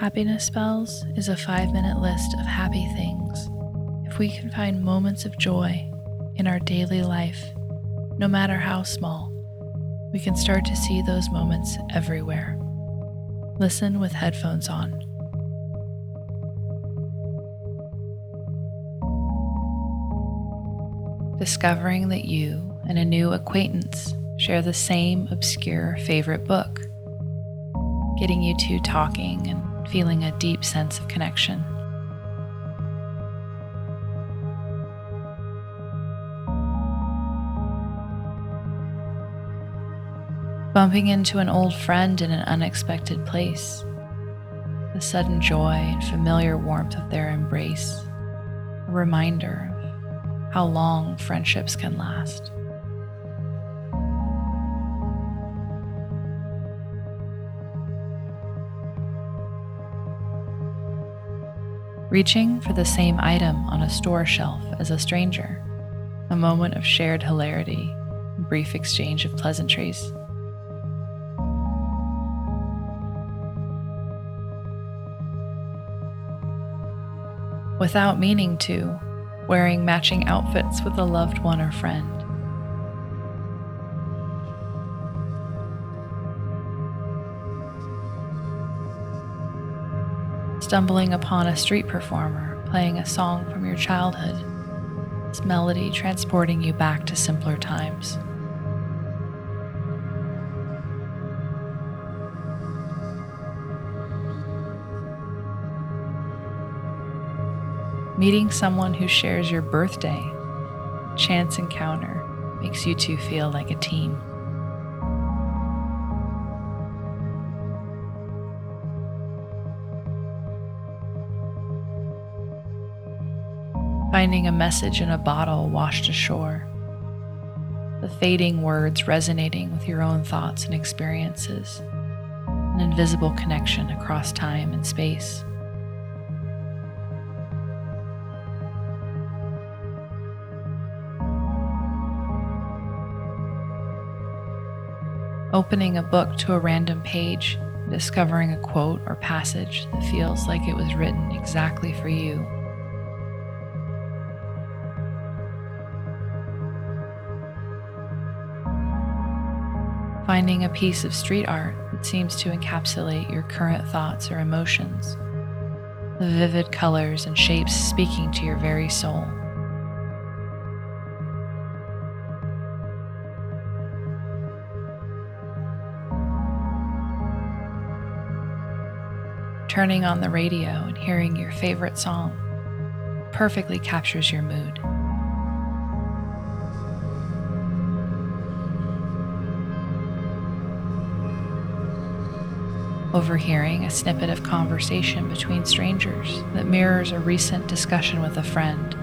Happiness Spells is a five minute list of happy things. If we can find moments of joy in our daily life, no matter how small, we can start to see those moments everywhere. Listen with headphones on. Discovering that you and a new acquaintance share the same obscure favorite book, getting you two talking and feeling a deep sense of connection. Bumping into an old friend in an unexpected place, the sudden joy and familiar warmth of their embrace, a reminder of how long friendships can last. Reaching for the same item on a store shelf as a stranger, a moment of shared hilarity, a brief exchange of pleasantries. Without meaning to, wearing matching outfits with a loved one or friend. Stumbling upon a street performer playing a song from your childhood, its melody transporting you back to simpler times. Meeting someone who shares your birthday, chance encounter, makes you two feel like a team. Finding a message in a bottle washed ashore, the fading words resonating with your own thoughts and experiences, an invisible connection across time and space. Opening a book to a random page, discovering a quote or passage that feels like it was written exactly for you finding a piece of street art that seems to encapsulate your current thoughts or emotions, the vivid colors and shapes speaking to your very soul. Turning on the radio and hearing your favorite song perfectly captures your mood. Overhearing a snippet of conversation between strangers that mirrors a recent discussion with a friend.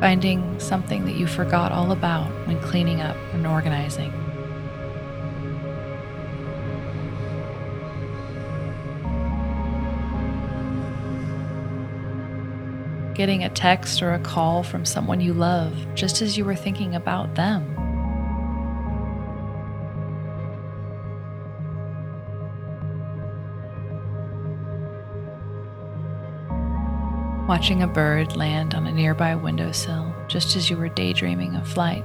Finding something that you forgot all about when cleaning up and organizing. Getting a text or a call from someone you love just as you were thinking about them. Watching a bird land on a nearby windowsill just as you were daydreaming of flight.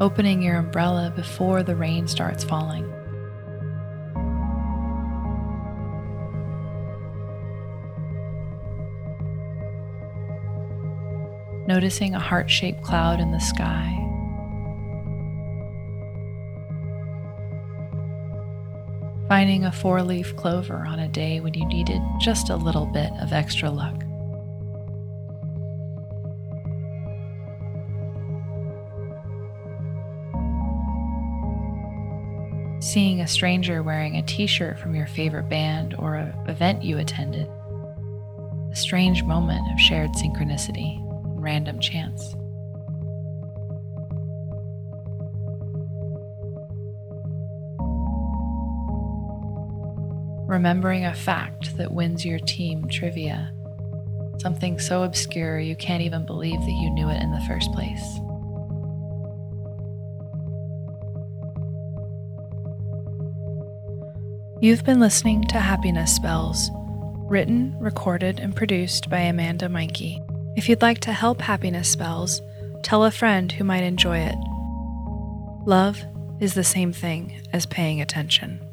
Opening your umbrella before the rain starts falling. Noticing a heart shaped cloud in the sky. Finding a four leaf clover on a day when you needed just a little bit of extra luck. Seeing a stranger wearing a t shirt from your favorite band or an event you attended. A strange moment of shared synchronicity random chance. remembering a fact that wins your team trivia, something so obscure you can't even believe that you knew it in the first place. You've been listening to Happiness Spells, written, recorded, and produced by Amanda Meyncke. If you'd like to help Happiness Spells, tell a friend who might enjoy it. Love is the same thing as paying attention.